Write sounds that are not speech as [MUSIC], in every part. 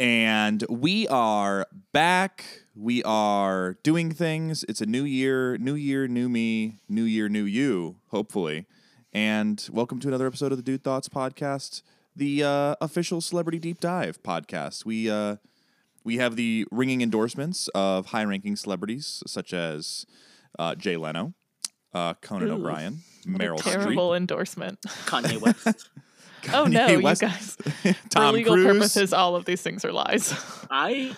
And we are back. We are doing things. It's a new year, new year, new me, new year, new you, hopefully. And welcome to another episode of the Dude Thoughts podcast, the uh, official celebrity deep dive podcast. We uh, we have the ringing endorsements of high-ranking celebrities such as uh, Jay Leno, uh, Conan Ooh, O'Brien, What a Meryl terrible Streep, endorsement. Kanye West. [LAUGHS] oh [LAUGHS] no, Kanye you West, guys. [LAUGHS] Tom For legal Cruise. purposes, all of these things are lies. [LAUGHS] I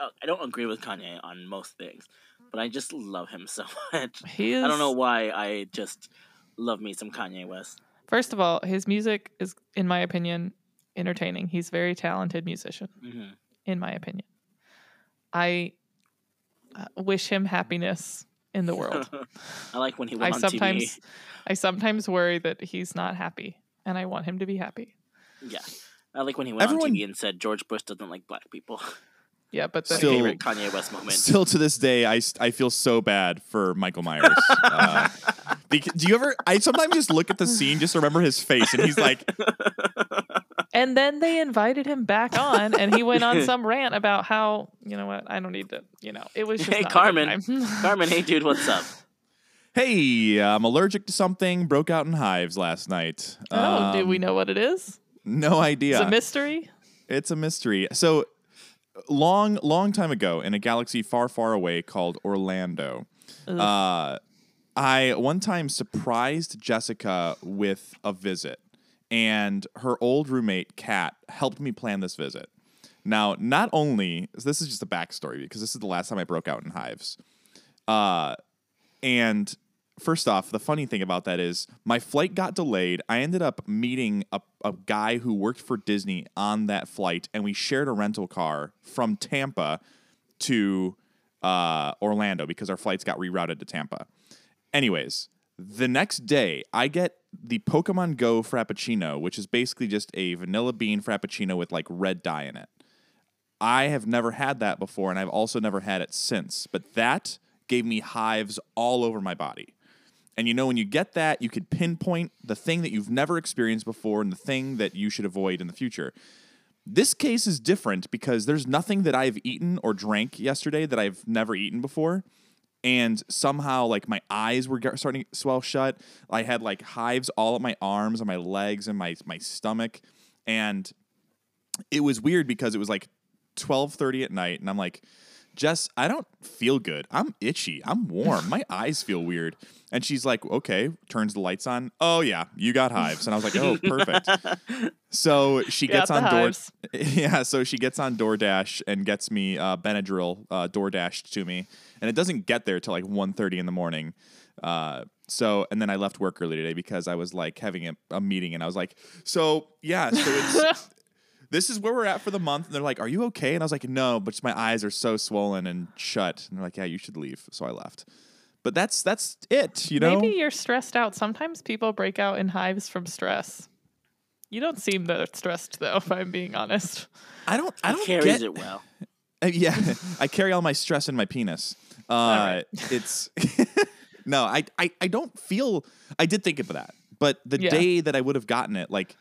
uh, I don't agree with Kanye on most things, but I just love him so much. He is, I don't know why I just love me some Kanye West. First of all, his music is, in my opinion, entertaining. He's a very talented musician, hmm in my opinion. I uh, wish him happiness in the world. I like when he I on sometimes, TV. I sometimes worry that he's not happy, and I want him to be happy. Yeah, I like when he went Everyone- on TV and said George Bush doesn't like black people. [LAUGHS] Yeah, but the, Still- favorite Kanye West moment. Still to this day, I, I feel so bad for Michael Myers. [LAUGHS] uh, bec- do you ever? I sometimes just look at the scene, just remember his face, and he's like, [LAUGHS] And then they invited him back on, and he went on some rant about how you know what I don't need to. You know, it was just Hey, not a good Carmen. time. Carmen, hey dude, what's up? "Hey, I'm allergic to something. Broke out in hives last night. oh, do Um, we know what it is? No idea. It's a mystery. It's a mystery. So long, long time ago, in a galaxy far, far away called Orlando, uh, I one time surprised Jessica with a visit, and her old roommate Kat helped me plan this visit. Now, not only this is just a backstory because this is the last time I broke out in hives, uh, and first off, the funny thing about that is my flight got delayed. I ended up meeting a, a guy who worked for Disney on that flight, and we shared a rental car from Tampa to uh, Orlando because our flights got rerouted to Tampa. Anyways, the next day, I get the Pokemon Go Frappuccino, which is basically just a vanilla bean Frappuccino with like red dye in it. I have never had that before, and I've also never had it since. But that gave me hives all over my body. And you know, when you get that, you could pinpoint the thing that you've never experienced before and the thing that you should avoid in the future. This case is different because there's nothing that I've eaten or drank yesterday that I've never eaten before. And somehow, like, my eyes were starting to swell shut. I had like hives all up my arms and my legs and my, my stomach. And it was weird because it was like 12:30 at night and I'm like Jess, I don't feel good. I'm itchy. I'm warm. My [LAUGHS] eyes feel weird. And she's like, "Okay." Turns the lights on. "Oh yeah, you got hives." And I was like, "Oh, perfect." [LAUGHS] So she Got gets on Door. [LAUGHS] Yeah, so she gets on DoorDash and gets me uh Benadryl uh DoorDashed to me. And it doesn't get there till like 1:30 in the morning. Uh so and then I left work early today because I was like having a, a meeting and I was like, "So, yeah, so it's this is where we're at for the month. And they're like, Are you okay? And I was like, No, but just my eyes are so swollen and shut. And they're like, Yeah, you should leave. So I left. But that's that's it, you know? Maybe you're stressed out. Sometimes people break out in hives from stress. You don't seem that stressed though, if I'm being honest. I don't I don't carries get it well. [LAUGHS] Uh, yeah. I carry all my stress in my penis. Uh right. it's [LAUGHS] no, I, I I don't feel I did think of that. But the Yeah. day that I would have gotten it, like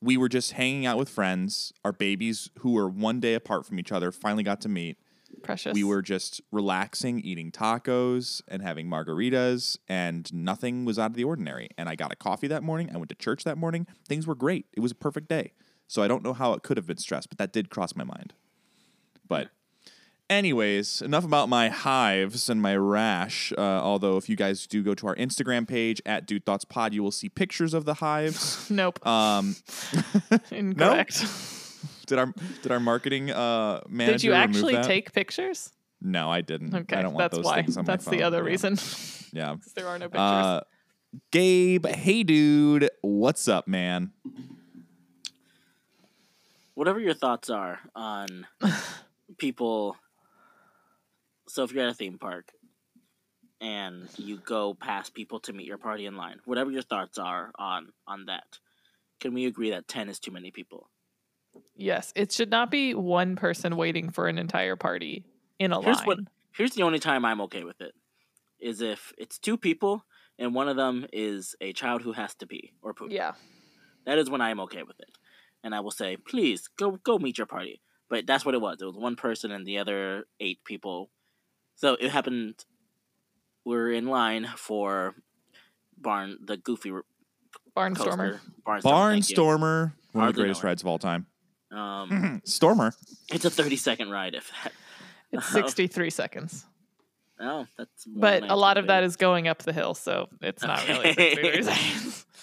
we were just hanging out with friends. Our babies, who were one day apart from each other, finally got to meet. Precious. We were just relaxing, eating tacos and having margaritas, and nothing was out of the ordinary. And I got a coffee that morning. I went to church that morning. Things were great. It was a perfect day. So I don't know how it could have been stressed, but that did cross my mind. But, anyways, enough about my hives and my rash. Uh, although, if you guys do go to our Instagram page at Dude Thoughts Pod, you will see pictures of the hives. [LAUGHS] Nope. Um, [LAUGHS] [LAUGHS] Incorrect. did our did our marketing uh, manager Did you actually that? take pictures? No, I didn't. Okay, I don't want that's those why. things on my That's the phone. other Yeah. reason. Yeah. 'Cause there are no pictures. Uh, Gabe, hey dude, what's up, man? Whatever your thoughts are on people. So if you're at a theme park and you go past people to meet your party in line, whatever your thoughts are on on that, can we agree that ten is too many people? yes, it should not be one person waiting for an entire party in a Here's line. what here's the only time I'm okay with it is if it's two people and one of them is a child who has to pee or poop. yeah. That is when I'm okay with it. and I will say, "Please go go meet your party." But that's what it was. It was one person and the other eight people. So it happened. We're in line for Barn the Goofy Barnstormer. coaster. Barnstormer. thank. Barnstormer, one of the greatest rides of all time. Um, [LAUGHS] Stormer. it's a thirty second ride. If that. It's [LAUGHS] 63 seconds. Oh, that's. more But a lot of that is going up the hill, so it's not really Okay. 63 seconds. [LAUGHS]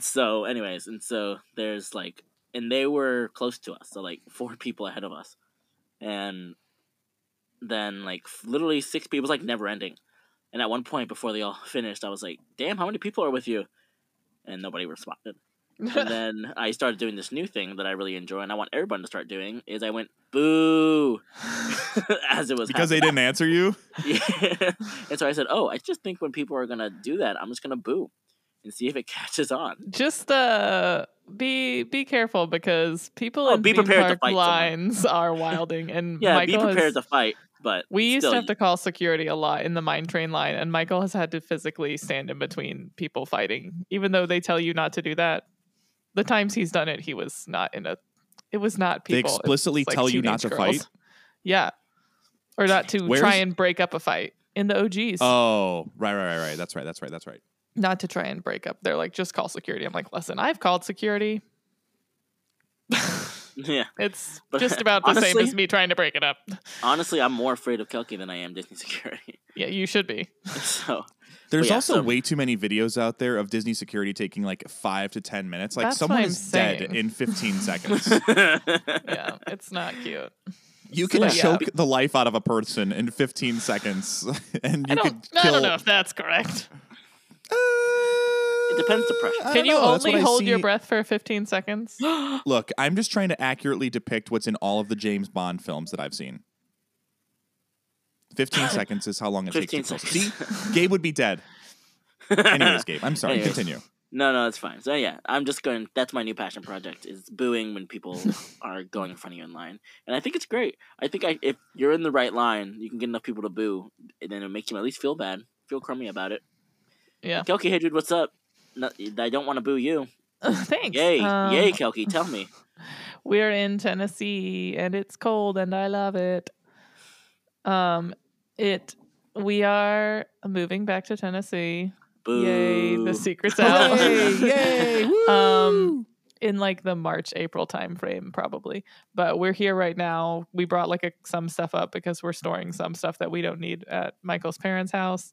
So, anyways, and so there's like, and they were close to us, so like four people ahead of us, and then like literally six people. It was like never ending. And at one point, before they all [LAUGHS] finished, I was like, "Damn, how many people are with you?" And nobody responded. and [LAUGHS] then I started doing this new thing that I really enjoy, and I want everyone to start doing. Is I went boo [LAUGHS] as it was Because they didn't answer you. Yeah. and so I said, "Oh, I just think when people are gonna do that, I'm just gonna boo and see if it catches on." Just uh be be careful because people Oh, in be theme prepared to park fight someone. lines are wilding and Yeah, Michael be prepared has, to fight, but we used still, to have to call security a lot in the mine train line and Michael has had to physically stand in between people fighting even though they tell you not to do that. The times he's done it he was not in a it was not people. It's explicitly like tell you not to girls. fight? Yeah. Or not to Where's- try and break up a fight in the OGs. Oh, right, right, right, right. That's right. That's right. That's right. not to try and break up. They're like, just call security. I'm like, listen, I've called security. [LAUGHS] [LAUGHS] yeah. It's But just [LAUGHS] about the same as me trying to break it up. Honestly, I'm more afraid of Kelky than I am Disney security. [LAUGHS] Yeah, you should be. so There's yeah, also so- way too many videos out there of Disney security taking like five to ten minutes. Like That's someone I'm is dead in 15 seconds. Yeah, it's not cute. You can But yeah. choke the life out of a person in 15 seconds, and I you don't, could I don't know if that's correct. It depends the pressure. Can you only hold your breath for 15 seconds? [GASPS] Look, I'm just trying to accurately depict what's in all of the James Bond films that I've seen. 15 seconds is how long it takes to 15 kill. seconds. See, Gabe would be dead. Anyways, Gabe, I'm sorry. Anyways. Continue. no, no, it's fine. So yeah, I'm just going. That's my new passion project: is booing when people [LAUGHS] are going in front of you in line, and I think it's great. I think I, if you're in the right line, you can get enough people to boo, and then it makes you at least feel bad, feel crummy about it. Yeah. Kelky, hey dude, what's up? No, I don't want to boo you. [LAUGHS] Thanks. Yay, Um, yay, Kelky, tell me. [LAUGHS] We're in Tennessee and it's cold and I love it. Um, it we are moving back to Tennessee. Boo. Yay, the secret's [LAUGHS] out. Yay, yay, um in like the March April time frame probably. But we're here right now. We brought like a, some stuff up because we're storing some stuff that we don't need at Michael's parents' house.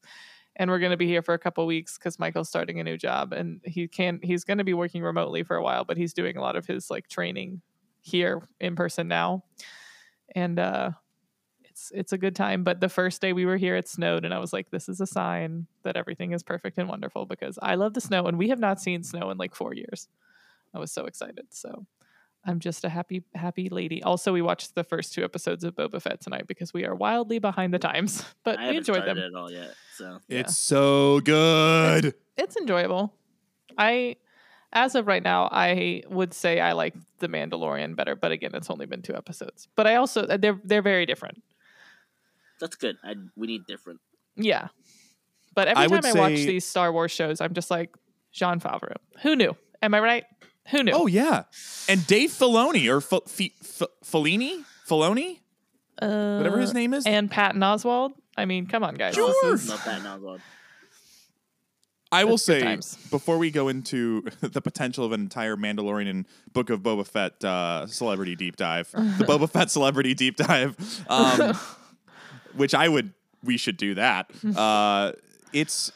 And we're going to be here for a couple weeks cuz Michael's starting a new job and he can't. he's going to be working remotely for a while, but he's doing a lot of his like training here in person now. And uh it's it's a good time, but the first day we were here it snowed and I was like this is a sign that everything is perfect and wonderful because I love the snow and we have not seen snow in like 4 years. I was so excited. So I'm just a happy, happy lady. Also, we watched the first two episodes of Boba Fett tonight because we are wildly behind the times, [LAUGHS] but I we enjoyed them. it all yet. So Yeah. It's so good. It's enjoyable. I, as of right now, I would say I like The Mandalorian better, but again, it's only been two episodes. But I also uh, they're they're very different. that's good. I we need different. Yeah. But every I time would I watch these Star Wars shows, I'm just like Jon Favreau. Who knew? Am I right? Who knew? Oh yeah, and Dave Filoni or F- F- F- Filini, Filoni, uh, whatever his name is. and Patton Oswalt. I mean, come on, guys. Sure. This is Not that Oswald. I will That's good say before we go into [LAUGHS] the potential of an entire Mandalorian and Book of Boba Fett uh, celebrity deep dive, the Boba Fett celebrity deep dive, um, [LAUGHS] which I would we should do that. Uh, it's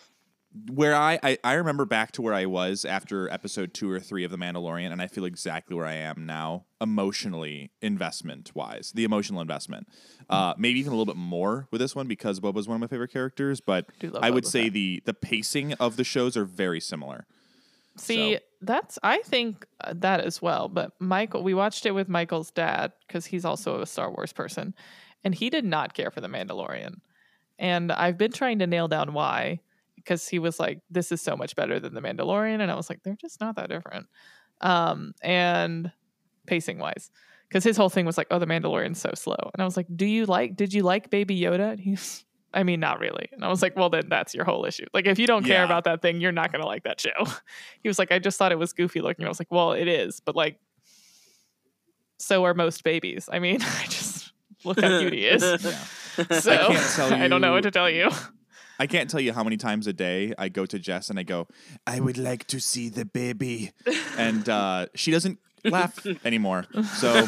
where I, I I remember back to where I was after episode two or three of the Mandalorian, and I feel exactly where I am now emotionally investment wise. The emotional investment, uh, maybe even a little bit more with this one because Boba's one of my favorite characters, but love I would Boba say Fett. the the pacing of the shows are very similar. See, So- that's I think uh, that as well. But Michael, we watched it with Michael's dad because he's also a Star Wars person, and he did not care for the Mandalorian. And I've been trying to nail down why, because he was like, "This is so much better than the Mandalorian," and I was like, "They're just not that different." Um, and pacing wise, because his whole thing was like, "Oh, the Mandalorian's so slow," and I was like, "Do you like? Did you like Baby Yoda?" And he's I mean, not really. And I was like, well, then that's your whole issue. Like, if you don't care about that thing, you're not going to like that show. [LAUGHS] he was like, I just thought it was goofy looking. I was like, well, it is, but like, so are most babies. I mean, [LAUGHS] I just look how cute he is. [LAUGHS] Yeah. So I, can't tell don't know what to tell you. I can't tell you how many times a day I go to Jess and I go, I would like to see the baby. And uh, she doesn't laugh [LAUGHS] anymore. So,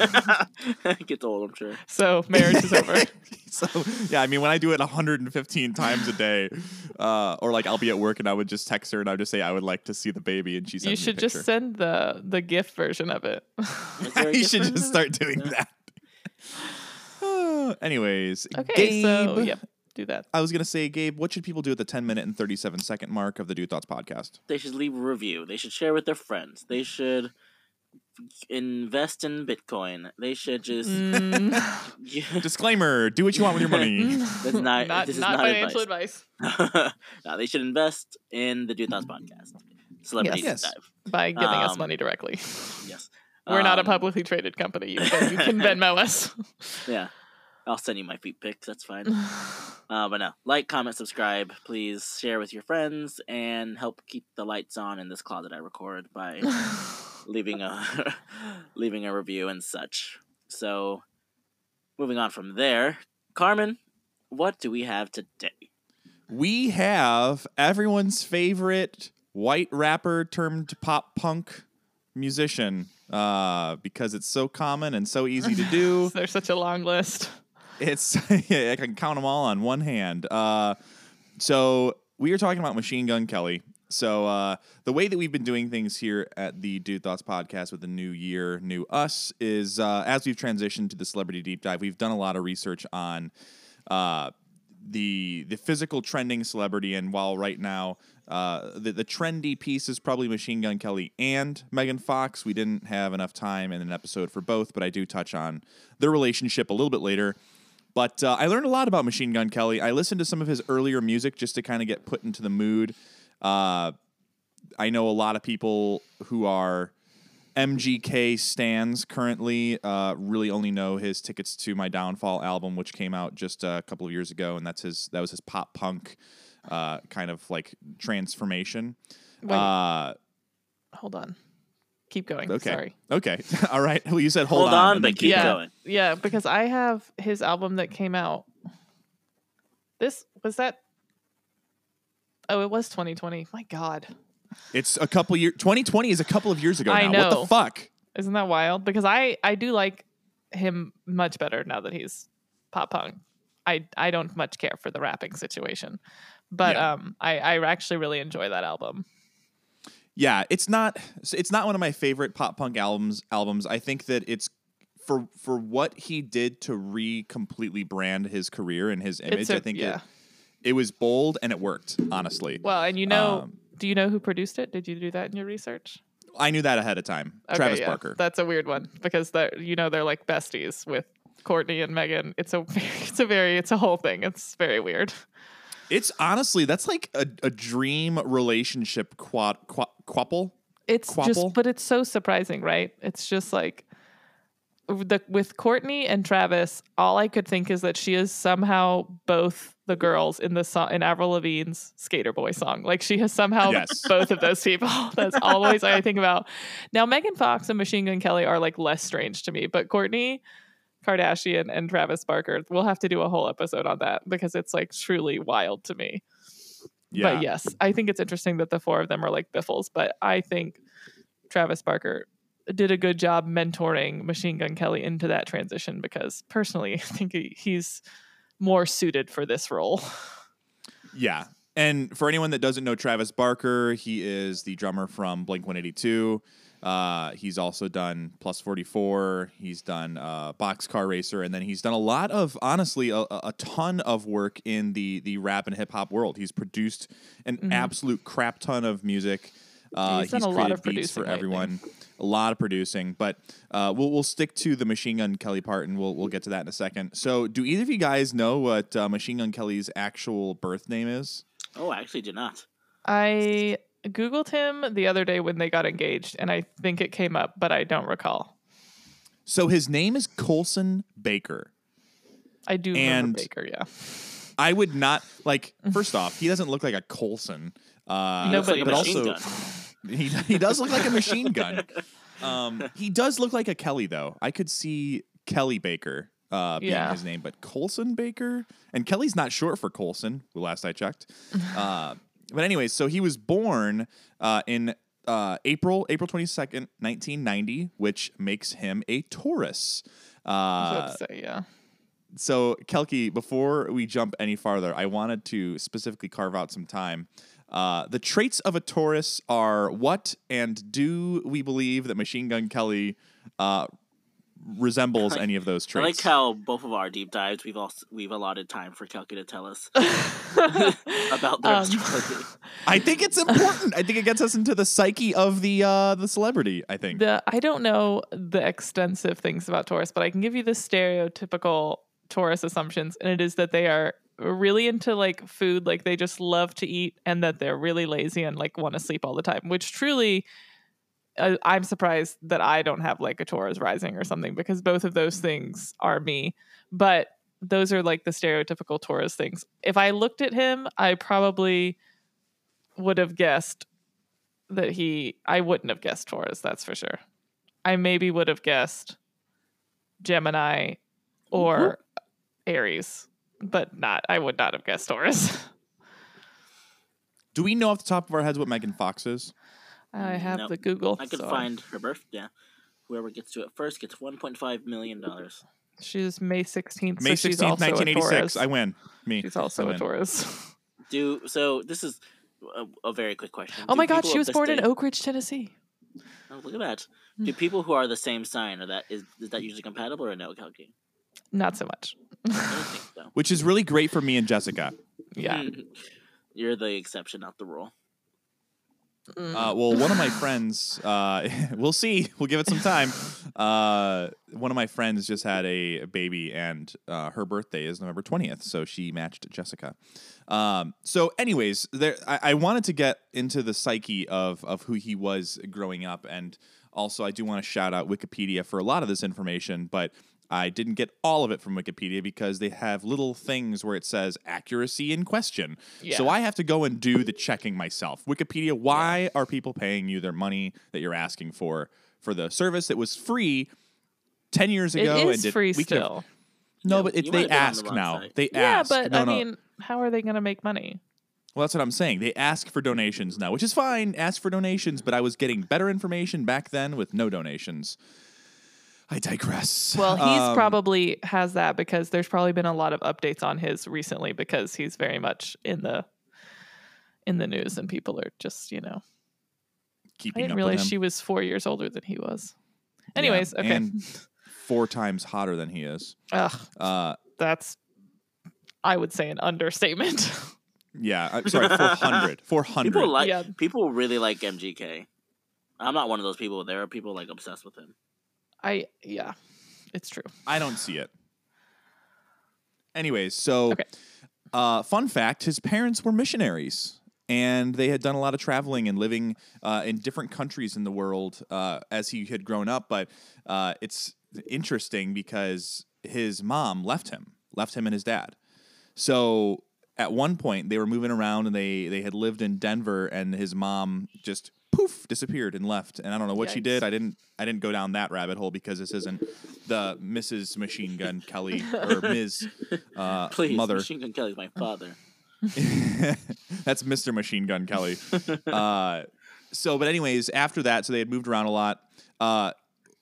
[LAUGHS] Gets old, I'm sure. So marriage is over. [LAUGHS] so yeah, I mean, when I do it 115 times a day, uh, or like I'll be at work and I would just text her and I would just say, I would like to see the baby. And she sends you me a should just send the the gift version of it. there you should just start doing Yeah. that. [SIGHS] Anyways, okay, so Gabe, yep, do that. I was gonna say, Gabe, what should people do at the 10 minute and 37 second mark of the Dude Thoughts podcast? They should leave a review. They should share with their friends. They should invest in Bitcoin. They should just. Mm, [LAUGHS] Disclaimer: Do what you want with your money. That's not- [LAUGHS] not, this is not not financial advice. [LAUGHS] no, they should invest in the Dude Thoughts podcast. Celebrity Yes. Deep Dive. by giving us Um, money directly. Yes. We're not a Um, publicly traded company. You can, you can Venmo us. Yeah. I'll send you my feet pics. That's fine. [LAUGHS] Uh, but no, like, comment, subscribe. Please share with your friends and help keep the lights on in this closet I record by [LAUGHS] leaving a [LAUGHS] leaving a review and such. So, moving on from there, Carmen, what do we have today? we have everyone's favorite white rapper turned pop punk musician uh, because it's so common and so easy to do. There's such a long list. It's [LAUGHS] yeah, I can count them all on one hand. Uh, so we are talking about Machine Gun Kelly. So uh, the way that we've been doing things here at the Dude Thoughts podcast with the new year, new us, is uh, as we've transitioned to the celebrity deep dive, we've done a lot of research on uh, the the physical trending celebrity. And while right now uh, the the trendy piece is probably Machine Gun Kelly and Megan Fox, we didn't have enough time in an episode for both, but I do touch on their relationship a little bit later. But uh, I learned a lot about Machine Gun Kelly. I listened to some of his earlier music just to kind of get put into the mood. Uh, I know a lot of people who are MGK stands currently uh, really only know his "Tickets to My Downfall" album, which came out just a couple of years ago, and that's his that was his pop punk uh, kind of like transformation. Wait, Uh, hold on. Keep going. okay, Sorry. okay, [LAUGHS] all right. Well, you said hold, Hold on, and but keep yeah, going. yeah, because I have his album that came out. This was that. Oh, it was 2020. My God, It's a couple years. 2020 is a couple of years ago I now. What the fuck? isn't that wild? Because I I do like him much better now that he's pop punk. I I don't much care for the rapping situation, but Yeah. um I I actually really enjoy that album. Yeah, it's not it's not one of my favorite pop punk albums albums. I think that it's for for what he did to re completely brand his career and his image. A- I think yeah. it, it was bold and it worked, honestly. Well, and you know, Um, do you know who produced it? Did you do that in your research? I knew that ahead of time. Okay, Travis yeah. Barker. That's a weird one because they're you know they're like besties with Courtney and Megan. It's a [LAUGHS] it's a very it's a whole thing. It's very weird. It's honestly that's like a, a dream relationship quad, quad quapple. It's Quapple? just but it's so surprising, right? It's just like the with Courtney and Travis, all I could think is that she is somehow both the girls in the song in Avril Lavigne's Sk8er Boi song. Like she has somehow Yes. [LAUGHS] both of those people. [LAUGHS] That's always I think about. Now Megan Fox and Machine Gun Kelly are like less strange to me, but Courtney Kardashian and Travis Barker, we'll have to do a whole episode on that because it's like truly wild to me. Yeah. But yes, I think it's interesting that the four of them are like biffles, but I think Travis Barker did a good job mentoring Machine Gun Kelly into that transition because personally, [LAUGHS] I think he, he's more suited for this role. [LAUGHS] Yeah. And for anyone that doesn't know Travis Barker, he is the drummer from Blink 182. Uh, he's also done Plus 44. He's done uh, Boxcar Racer. And then he's done a lot of, honestly, a, a ton of work in the, the rap and hip hop world. He's produced an absolute crap ton of music. Uh, He's done a lot created of beats for producing lately. everyone. A lot of producing, but uh, we'll we'll stick to the Machine Gun Kelly part, and we'll we'll get to that in a second. So, do either of you guys know what uh, Machine Gun Kelly's actual birth name is? Oh, I actually did not. I Googled him the other day when they got engaged, and I think it came up, but I don't recall. So his name is Colson Baker. I do And- remember Baker, yeah. I would not like. First off, he doesn't look like a Colson. Uh, No, Looks like but but machine also gun. [LAUGHS] he he does look like a machine gun. Um, he does look like a Kelly though. I could see Kelly Baker uh, being Yeah. his name, but Colson Baker and Kelly's not short for Colson. The last I checked. uh, but anyways, so he was born uh, in uh, April April twenty second, nineteen ninety, which makes him a Taurus. Uh, was about to say, yeah. so Kelky, before we jump any farther, I wanted to specifically carve out some time. Uh, the traits of a Taurus are what, and do we believe that Machine Gun Kelly uh, resembles like- any of those traits. I traits? like how both of our deep dives we've also we've allotted time for Kelky to tell us [LAUGHS] about their Um, astrology. [LAUGHS] I think it's important. I think it gets us into the psyche of the uh, the celebrity. I think. The I don't know the extensive things about Taurus, but I can give you the stereotypical Taurus assumptions, and it is that they are really into like food, like they just love to eat, and that they're really lazy and like want to sleep all the time. Which truly, uh, I'm surprised that I don't have like a Taurus rising or something because both of those things are me. But those are like the stereotypical Taurus things. If I looked at him, I probably would have guessed that he I wouldn't have guessed Taurus, that's for sure. I maybe would have guessed Gemini or Aries, but not I would not have guessed Taurus. [LAUGHS] Do we know off the top of our heads what Megan Fox is? I um, have No. the Google. I can so find her birth. Yeah, whoever gets to it first gets 1.5 million dollars. she's May 16th. May she's sixteenth, also a nineteen eighty six. I win. Me. She's also a win. Taurus. Do so. This is a, a very quick question. Oh Do my god, she was this born in Oak Ridge, Tennessee. Oh, look at that. Hmm. Do people who are the same sign are that is is that usually compatible or no, Kelky? Not so much. I don't [LAUGHS] think so. Which is really great for me and Jessica. Yeah. [LAUGHS] You're the exception, not the rule. Mm. Uh, well, one of my [LAUGHS] friends, uh, [LAUGHS] we'll see. We'll give it some time. Uh, one of my friends just had a baby, and uh, her birthday is November 20th, so she matched Jessica. Um, so, anyways, there, I, I wanted to get into the psyche of, of who he was growing up, and also I do want to shout out Wikipedia for a lot of this information, but I didn't get all of it from Wikipedia because they have little things where it says accuracy in question. So I have to go and do the checking myself. Wikipedia, why are people paying you their money that you're asking for for the service that was free 10 years It ago? is did- free we could've- still. No, Yeah, but it, they might have been on the ask now. site. They ask. Yeah, but No, I no. mean, how are they going to make money? Well, that's what I'm saying. They ask for donations now, which is fine. Ask for donations, but I was getting better information back then with no donations. I digress. Well, he's Um, probably has that because there's probably been a lot of updates on his recently because he's very much in the in the news and people are just, you know. Keeping I keeping didn't up realize with him. she was 4 years older than he was. Yeah, Anyways, okay. and four times hotter than he is. Ugh, Uh, that's I would say an understatement. [LAUGHS] yeah, I'm sorry, 400. 400. [LAUGHS] People like Yeah. people really like MGK. I'm not one of those people. There are people like obsessed with him. I yeah. It's true. I don't see it. Anyways, so Okay. uh, fun fact: his parents were missionaries, and they had done a lot of traveling and living uh, in different countries in the world uh, as he had grown up. But uh, it's interesting because his mom left him, left him and his dad. So at one point they were moving around and they they had lived in Denver, and his mom just poof disappeared and left. And I don't know what she did. I didn't I didn't go down that rabbit hole because this isn't the Mrs. Machine Gun Kelly or [LAUGHS] Ms. Uh, Please, mother. Machine Gun Kelly's my father. [LAUGHS] That's Mr. Machine Gun Kelly. [LAUGHS] uh, so, but anyways, after that, so they had moved around a lot. Uh,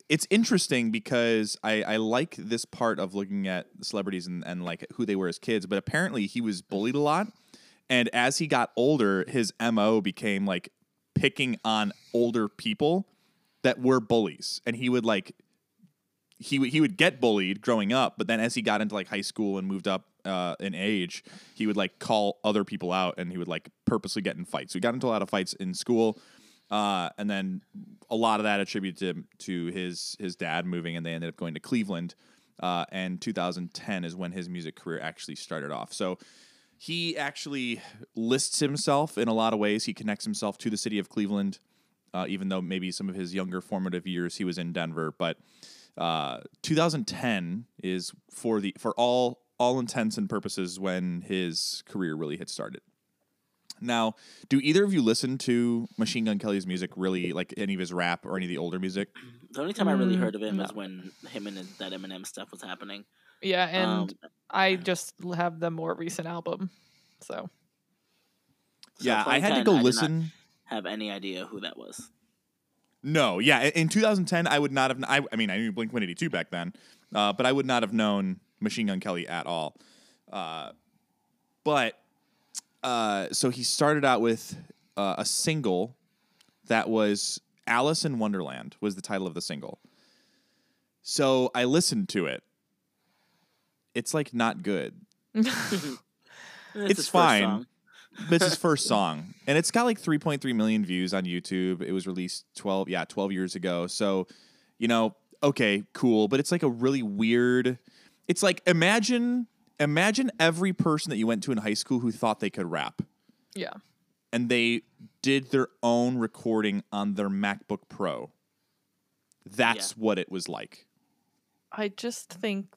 it's interesting because I, I like this part of looking at celebrities and, and like who they were as kids, but apparently he was bullied a lot. And as he got older, his MO became like picking on older people that were bullies. And he would like he would he would get bullied growing up, but then as he got into like high school and moved up uh, in age, he would like call other people out and he would like purposely get in fights. So he got into a lot of fights in school, uh, and then a lot of that attributed to, to his his dad moving, and they ended up going to Cleveland. Uh, and 2010 is when his music career actually started off. So he actually lists himself in a lot of ways. He connects himself to the city of Cleveland, uh, even though maybe some of his younger formative years he was in Denver. But uh, 2010 is for the for all all intents and purposes when his career really had started. Now, do either of you listen to Machine Gun Kelly's music? Really, like any of his rap or any of the older music? The only time I really Mm, heard of him no. is when him and his- that Eminem stuff was happening. Yeah, and Um, I just have the more recent album. So so yeah, I had to 2010, go did not listen. have any idea who that was. No, yeah. In 2010, I would not have. I, I mean, I knew Blink 182 back then, uh, but I would not have known Machine Gun Kelly at all. Uh, but uh, so he started out with uh, a single that was Alice in Wonderland was the title of the single. So I listened to it. It's like not good. [LAUGHS] It's, It's fine. song. This is his first [LAUGHS] song, and it's got like 3.3 million views on YouTube. It was released 12, yeah, 12 years ago. So, you know, okay, cool, but it's like a really weird. It's like imagine, imagine every person that you went to in high school who thought they could rap, yeah. and they did their own recording on their MacBook Pro. That's what it was like. I just think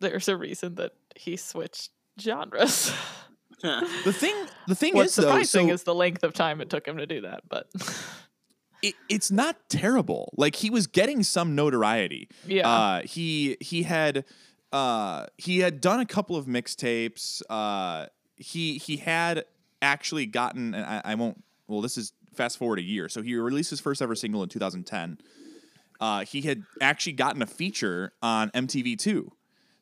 there's a reason that he switched genres. [LAUGHS] The thing, the thing What's is though, so is the length of time it took him to do that, but [LAUGHS] it, it's not terrible. Like he was getting some notoriety. Yeah. Uh, he he had uh, he had done a couple of mixtapes. Uh, he he had actually gotten. And I, I won't. Well, this is fast forward a year. So he released his first ever single in 2010. Uh, he had actually gotten a feature on MTV2.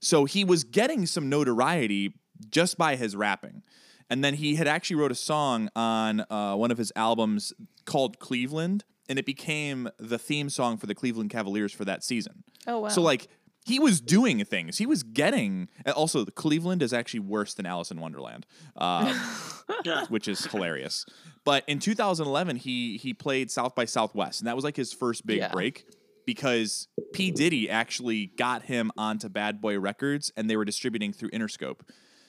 So he was getting some notoriety just by his rapping. And then he had actually wrote a song on uh, one of his albums called Cleveland, and it became the theme song for the Cleveland Cavaliers for that season. oh wow. So like he was doing things. He was getting. Also, Cleveland is actually worse than Alice in Wonderland, [LAUGHS] uh, which is hilarious. But in 2011, he he played South by Southwest, and that was like his first big Yeah. break because P Diddy actually got him onto Bad Boy Records, and they were distributing through Interscope.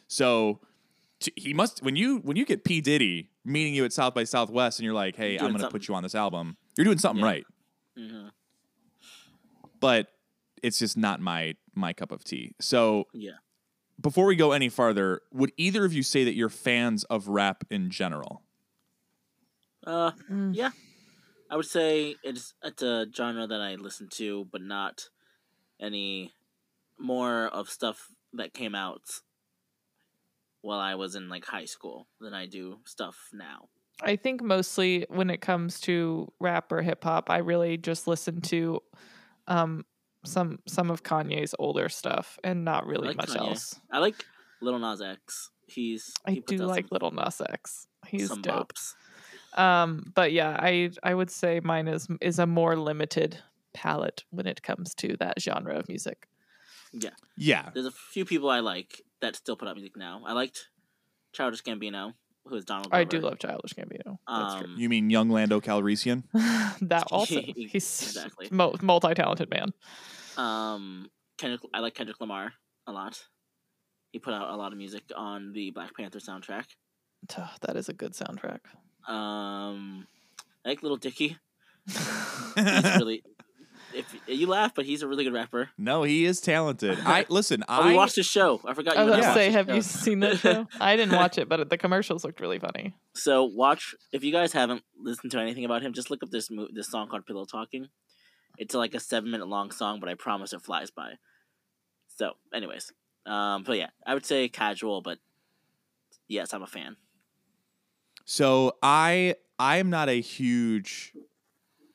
So t- he must when you when you get P Diddy meeting you at South by Southwest, and you're like, "Hey, You're I'm going to put you on this album." You're doing something Yeah. right Mhm. but it's just not my my cup of tea. So Yeah. before we go any farther, would either of you say that you're fans of rap in general? Uh, Mm. yeah. I would say it's it's a genre that I listen to, but not any more of stuff that came out while I was in like high school than I do stuff now. I think mostly when it comes to rap or hip hop, I really just listen to um some some of Kanye's older stuff and not really like much Kanye. else. I like Little Nas X. He's I he do like some, Little Nas X. He's some dope. bops. Um, but yeah, I I would say mine is is a more limited palette when it comes to that genre of music. Yeah. Yeah. There's a few people I like that still put out music now. I liked Childish Gambino, who is Donald. I do love Childish Gambino. That's. Um, You mean young Lando Calrissian? [LAUGHS] that [LAUGHS] also he's Exactly. mo- multi-talented man. Um, Kendrick, I like Kendrick Lamar a lot. He put out a lot of music on the Black Panther soundtrack. Tuh, That is a good soundtrack. Um, I like Little Dicky. He's [LAUGHS] really, if you laugh, but he's a really good rapper. no, he is talented. I [LAUGHS] listen. Oh, I we watched his show. I forgot you. I was and about Yeah. to say, have his you seen that show? [LAUGHS] I didn't watch it, but the commercials looked really funny. So watch if you guys haven't listened to anything about him, just look up this mo- this song called Pillow Talking. It's like a seven minute long song, but I promise it flies by. So, anyways, um, but yeah, I would say casual, but yes, I'm a fan. So I I am not a huge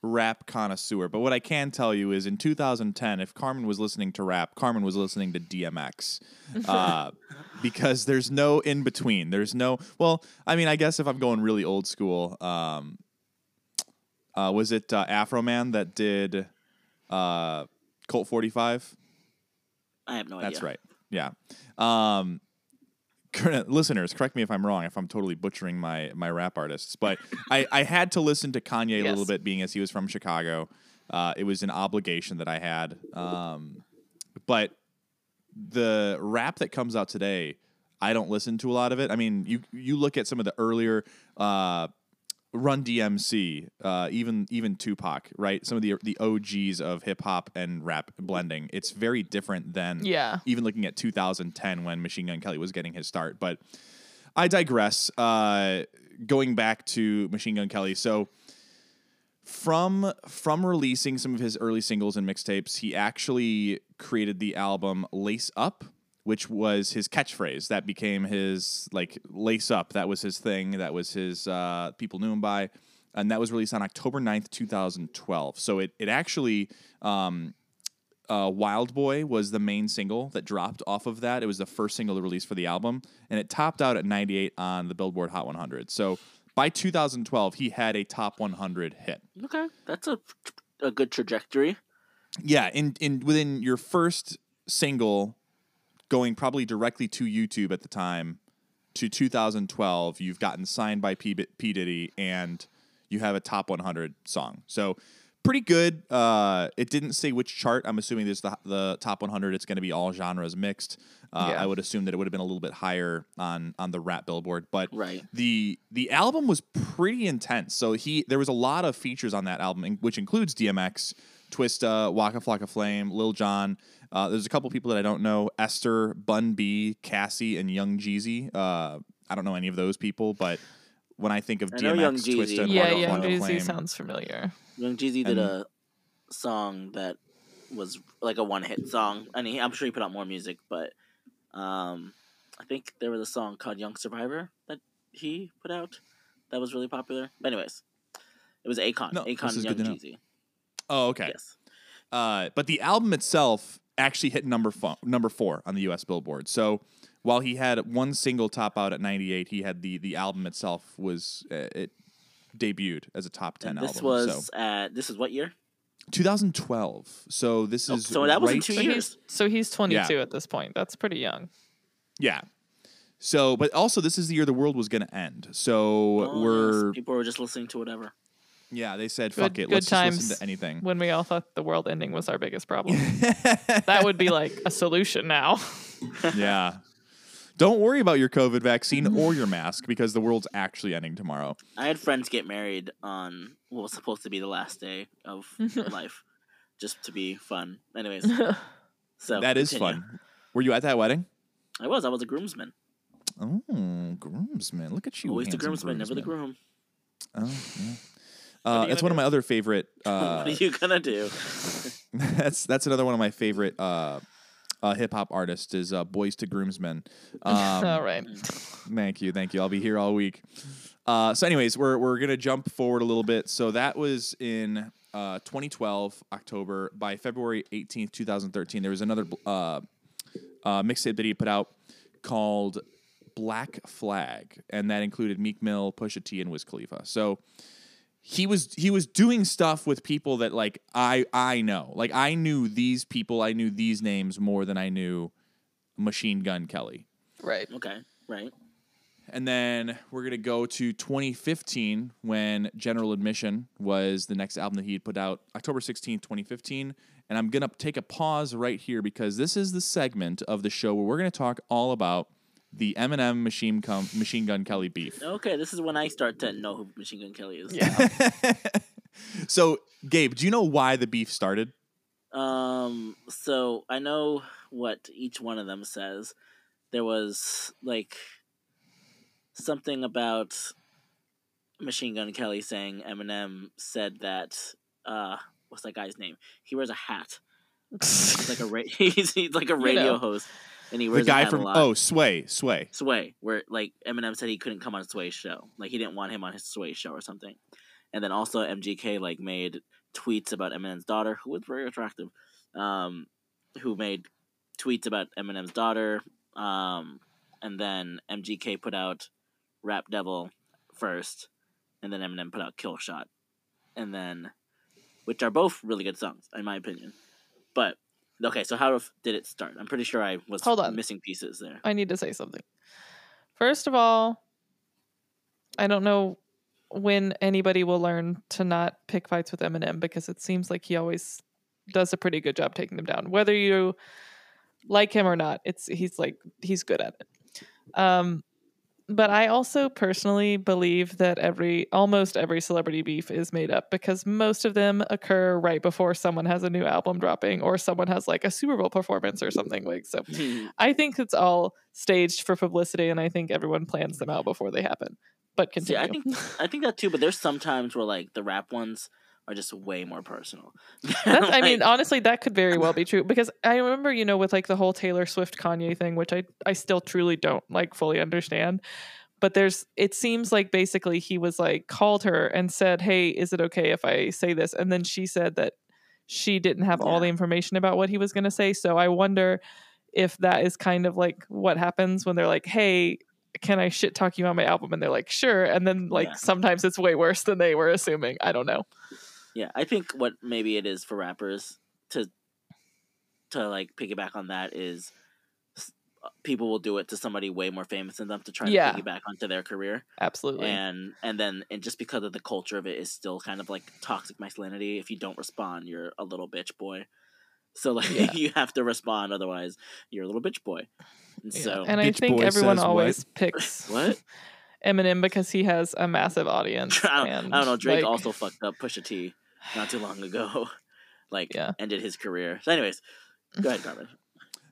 rap connoisseur, but what I can tell you is in 2010, if Carmen was listening to rap, Carmen was listening to DMX. Uh, [LAUGHS] because there's no in between. There's no well, I mean, I guess if I'm going really old school, um, uh, was it uh, Afroman that did uh, Colt 45? I have no idea. That's right. Yeah. Um, listeners, correct me if I'm wrong, if I'm totally butchering my my rap artists, but [LAUGHS] I, I had to listen to Kanye a little bit, being as he was from Chicago. Uh, it was an obligation that I had. Um, but the rap that comes out today, I don't listen to a lot of it. I mean, you you look at some of the earlier uh, Run DMC, uh, even even Tupac, right? Some of the the OGs of hip hop and rap blending. It's very different than Yeah. even looking at 2010 when Machine Gun Kelly was getting his start. But I digress. Uh, going back to Machine Gun Kelly, so from from releasing some of his early singles and mixtapes, he actually created the album Lace Up, which was his catchphrase. That became his like Lace Up. That was his thing. That was his uh, people knew him by. And that was released on October 9th, 2012. So it, it actually um, uh, Wild Boy was the main single that dropped off of that. It was the first single to release for the album, and it topped out at 98 on the Billboard Hot 100. So by 2012, he had a top 100 hit. Okay, that's a a good trajectory. Yeah, in in within your first single, going probably directly to YouTube at the time, to 2012, you've gotten signed by P, P Diddy, and you have a top 100 song. So pretty good. Uh, it didn't say which chart. I'm assuming there's the the top 100. It's going to be all genres mixed. Uh, Yeah. I would assume that it would have been a little bit higher on on the rap billboard, but Right. the the album was pretty intense. So he there was a lot of features on that album, which includes DMX, Twista, Waka Flocka Flame, Lil Jon. Uh, there's a couple people that I don't know: Esther, Bun B, Cassie, and Young Jeezy. Uh, I don't know any of those people, but when I think of I know DMX, Young Twista, Jeezy. and yeah, Waka yeah. Jeezy Flame, sounds familiar. Young Jeezy did And- a song that was like a one hit song, and he, I'm sure he put out more music, but um, I think there was a song called "Young Survivor" that he put out that was really popular. But anyways, it was Akon, No, this Akon, is Young good to know. Jeezy. Oh, okay. Yes, Uh, but the album itself actually hit number fo- number four on the U.S. Billboard. So while he had one single top out at 98, he had the the album itself was uh, it debuted as a top 10 And this album. was so at this is what year? 2012. So this Oh, is so that was in right- two So years. he's so he's 22 at this point. That's pretty young. Yeah. So, but also this is the year the world was going to end. So Oh, we're yes. people were just listening to whatever. Yeah. They said Good- fuck it. good Let's just listen times. to anything. When we all thought the world ending was our biggest problem, [LAUGHS] that would be like a solution now. [LAUGHS] yeah. Don't worry about your COVID vaccine or your mask because the world's actually ending tomorrow. I had friends get married on what was supposed to be the last day of [LAUGHS] life, just to be fun. Anyways, so that is continue. fun. Were you at that wedding? I was. I was a groomsman. Oh, groomsman! Look at you. Always the handsome groomsman, never the groom. Oh, yeah. Uh, that's gonna one of my other favorite. [LAUGHS] what Uh, are you gonna do? [LAUGHS] that's that's another one of my favorite uh, uh, hip hop artists is uh, Boys to Groomsmen. [LAUGHS] Um, all right. Thank you, thank you. I'll be here all week. Uh, so, anyways, we're we're gonna jump forward a little bit. So that was in uh, 2012 October. By February 18th, 2013, there was another uh, uh, mixtape that he put out called Black Flag, and that included Meek Mill, Pusha T, and Wiz Khalifa. So he was he was doing stuff with people that like I I know. Like I knew these people, I knew these names more than I knew Machine Gun Kelly. Right. Okay, right. And then we're gonna go to 2015 when General Admission was the next album that he had put out, October 16th, 2015. And I'm gonna take a pause right here because this is the segment of the show where we're gonna talk all about the Eminem Machine, Com- Machine Gun Kelly beef. Okay, this is when I start to know who Machine Gun Kelly is. Yeah. [LAUGHS] so, Gabe, do you know why the beef started? Um. So I know what each one of them says. There was like something about Machine Gun Kelly saying Eminem said that. Uh, what's that guy's name? He wears a hat. He's like a ra- [LAUGHS] he's, he's like a radio know. host, and he The guy from oh Sway Sway. Sway, where like Eminem said he couldn't come on Sway's show, like he didn't want him on his Sway show or something. And then also MGK like made tweets about Eminem's daughter, who was very attractive, um, who made tweets about Eminem's daughter. Um, and then MGK put out Rap Devil first, and then Eminem put out Kill Shot, and then, which are both really good songs in my opinion. But okay, so how did it start? I'm pretty sure I was Hold on. missing pieces there. I need to say something. First of all, I don't know when anybody will learn to not pick fights with Eminem because it seems like he always does a pretty good job taking them down. Whether you like him or not, it's he's like he's good at it. Um but I also personally believe that every almost every celebrity beef is made up because most of them occur right before someone has a new album dropping or someone has like a Super Bowl performance or something like so. Hmm. I think it's all staged for publicity and I think everyone plans them out before they happen. But See. I think I think that too, but there's some times where like the rap ones are just way more personal. [LAUGHS] That's, I mean, honestly, that could very well be [LAUGHS] true because I remember, you know, with like the whole Taylor Swift Kanye thing, which I I still truly don't like fully understand. But there's, it seems like basically he was like called her and said, "Hey, is it okay if I say this?" And then she said that she didn't have all the information about what he was going to say. So I wonder if that is kind of like what happens when they're like, "Hey." Can I shit talk you on my album? And they're like, sure. And then, like, Yeah. sometimes it's way worse than they were assuming. I don't know. Yeah, I think what maybe it is for rappers to to like piggyback on that is uh, people will do it to somebody way more famous than them to try Yeah. to piggyback onto their career. Absolutely. and and then and just because of the culture of it is still kind of like toxic masculinity if you don't respond you're a little bitch boy so like Yeah. [LAUGHS] you have to respond otherwise you're a little bitch boy and Yeah. so and I Bitch think everyone says what? always picks [LAUGHS] what Eminem because he has a massive audience. [LAUGHS] I, don't, and I don't know drake like, also fucked up pusha t not too long ago [LAUGHS] like Yeah. ended his career so anyways go ahead carmen [LAUGHS]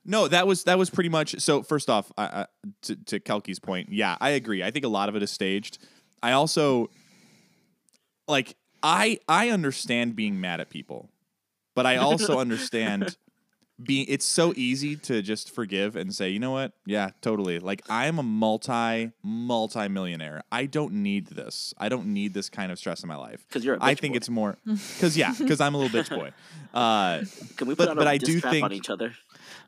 No, that was that was pretty much. So first off, I, I, to to Kelky's point, yeah, I agree. I think a lot of it is staged. I also like I I understand being mad at people, but I also [LAUGHS] understand being. It's so easy to just forgive and say, you know what? Yeah, totally. Like I am a multi multi millionaire. I don't need this. I don't need this kind of stress in my life. because you're a bitch I think boy. it's more because yeah, because I'm a little bitch boy. [LAUGHS] Uh, can we but- put out but a I diss do track on each other [LAUGHS]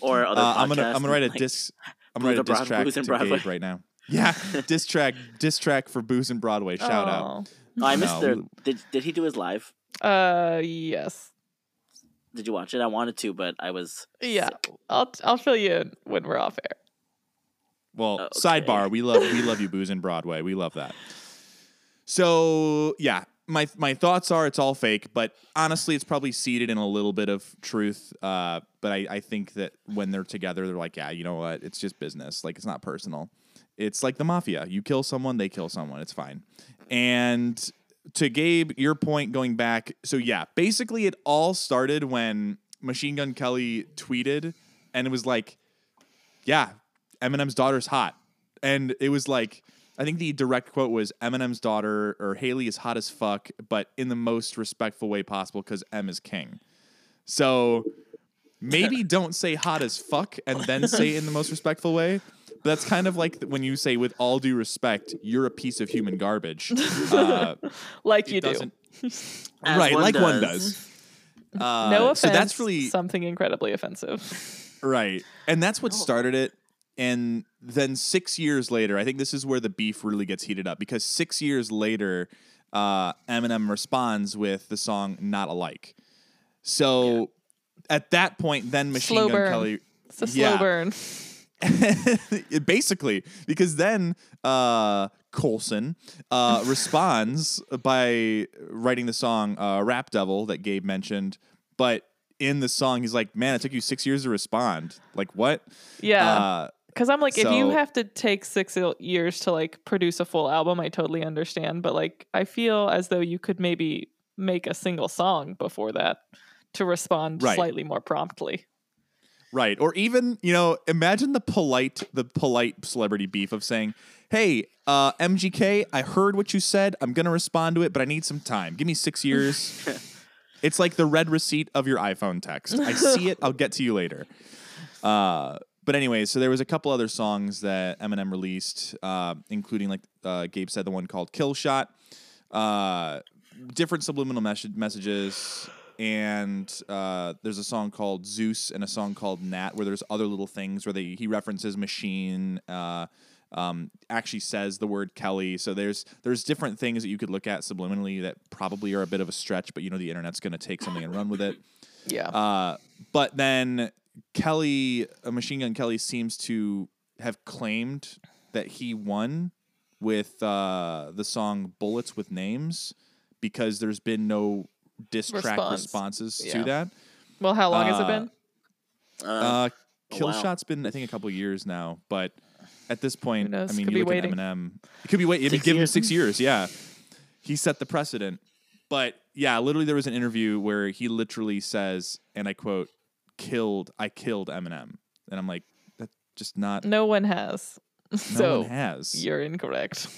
or other Uh, I'm gonna I'm gonna write a like- disc. I'm gonna write a Booze diss track to Booze and Broadway. Gabe right now. Yeah, [LAUGHS] diss track diss track for Booze and Broadway. Shout out. Oh, i missed No. their did, did he do his live Uh, yes. Did you watch it i wanted to but i was Yeah. sick. I'll I'll fill you in when we're off air. Well, Okay. sidebar. We love we love you, Booze and Broadway. We love that. So yeah, my my thoughts are it's all fake, but honestly, it's probably seeded in a little bit of truth. Uh, but I, I think that when they're together, they're like, yeah, you know what? It's just business. Like it's not personal. It's like the mafia. You kill someone, they kill someone. It's fine. And to Gabe, your point going back. So yeah, basically, it all started when Machine Gun Kelly tweeted, and it was like, yeah, Eminem's daughter's hot. And it was like, I think the direct quote was Eminem's daughter or Haley is hot as fuck, but in the most respectful way possible because M is king. So maybe [LAUGHS] don't say hot as fuck and then say in the most respectful way. That's kind of like when you say, with all due respect, you're a piece of human garbage. [LAUGHS] Uh, Like you do. [LAUGHS] right, one like one does. does. [LAUGHS] Uh, no offense. So that's really something incredibly offensive. Right. And that's what started it. And then six years later, I think this is where the beef really gets heated up because six years later, uh, Eminem responds with the song Not Alike. So at that point, then Machine Slow Gun burn. Kelly. It's a slow Yeah. burn. [LAUGHS] Basically, because then uh, Colson uh, [LAUGHS] responds by writing the song uh, Rap Devil that Gabe mentioned. But in the song, he's like, man, it took you six years to respond. Like, what? Yeah. Uh, Because I'm like, if you have to take six years to like produce a full album, I totally understand. But like, I feel as though you could maybe make a single song before that to respond Right. slightly more promptly. Right. Or even, you know, imagine the polite the polite celebrity beef of saying, "Hey, uh, MGK, I heard what you said. I'm going to respond to it, but I need some time. Give me 6 [LAUGHS] years." it's like the red receipt of your iPhone text. I see it. I'll get to you later. Uh but anyway, so there was a couple other songs that Eminem released, uh, including like uh, Gabe said, the one called "Kill Shot," uh, different subliminal mes- messages, and uh, there's a song called Zeus and a song called Nat, where there's other little things where they he references machine. Uh, um, actually says the word Kelly. So there's there's different things that you could look at subliminally that probably are a bit of a stretch, but you know the internet's going to take something and run with it. [LAUGHS] Yeah. Uh, but then Kelly, uh, Machine Gun Kelly, seems to have claimed that he won with uh, the song "Bullets with Names" because there's been no diss track Response. responses Yeah. to that. well, how long has it uh, been? Uh, Uh, Kill wow. Shot's been I think a couple years now, but at this point, knows? I mean, Could you be look at. Eminem. It could be wait. If you Six give him years. six years, yeah, he set the precedent. But yeah, literally, there was an interview where he literally says, and I quote, "Killed, I killed Eminem," and I'm like, that's just not. No one has. [LAUGHS] No so one has. you're incorrect.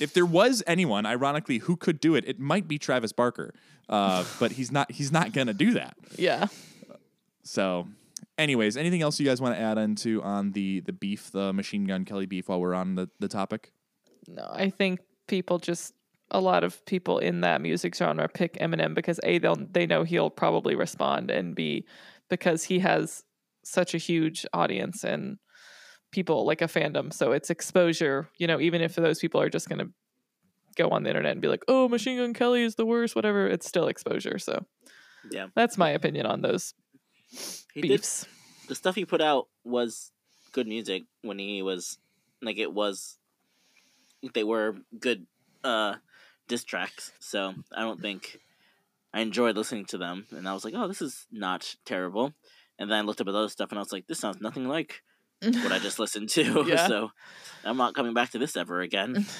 If there was anyone, ironically, who could do it, it might be Travis Barker. Uh, [LAUGHS] but he's not. He's not gonna do that. Yeah. So, anyways, anything else you guys want to add into on the the beef, the Machine Gun Kelly beef, while we're on the the topic? No, I think people just a lot of people in that music genre pick Eminem because a they'll they know he'll probably respond and b because he has such a huge audience and people like a fandom. So it's exposure you know even if those people are just going to go on the internet and be like oh machine gun kelly is the worst whatever it's still exposure. So Yeah. that's my opinion on those He did beefs. The stuff he put out was good music when he was like it was they were good uh diss tracks. So i don't think i enjoyed listening to them. And i was like oh this is not terrible. And then i looked up at other stuff and i was like this sounds nothing like what i just listened to [LAUGHS] [LAUGHS] Yeah. so i'm not coming back to this ever again [LAUGHS]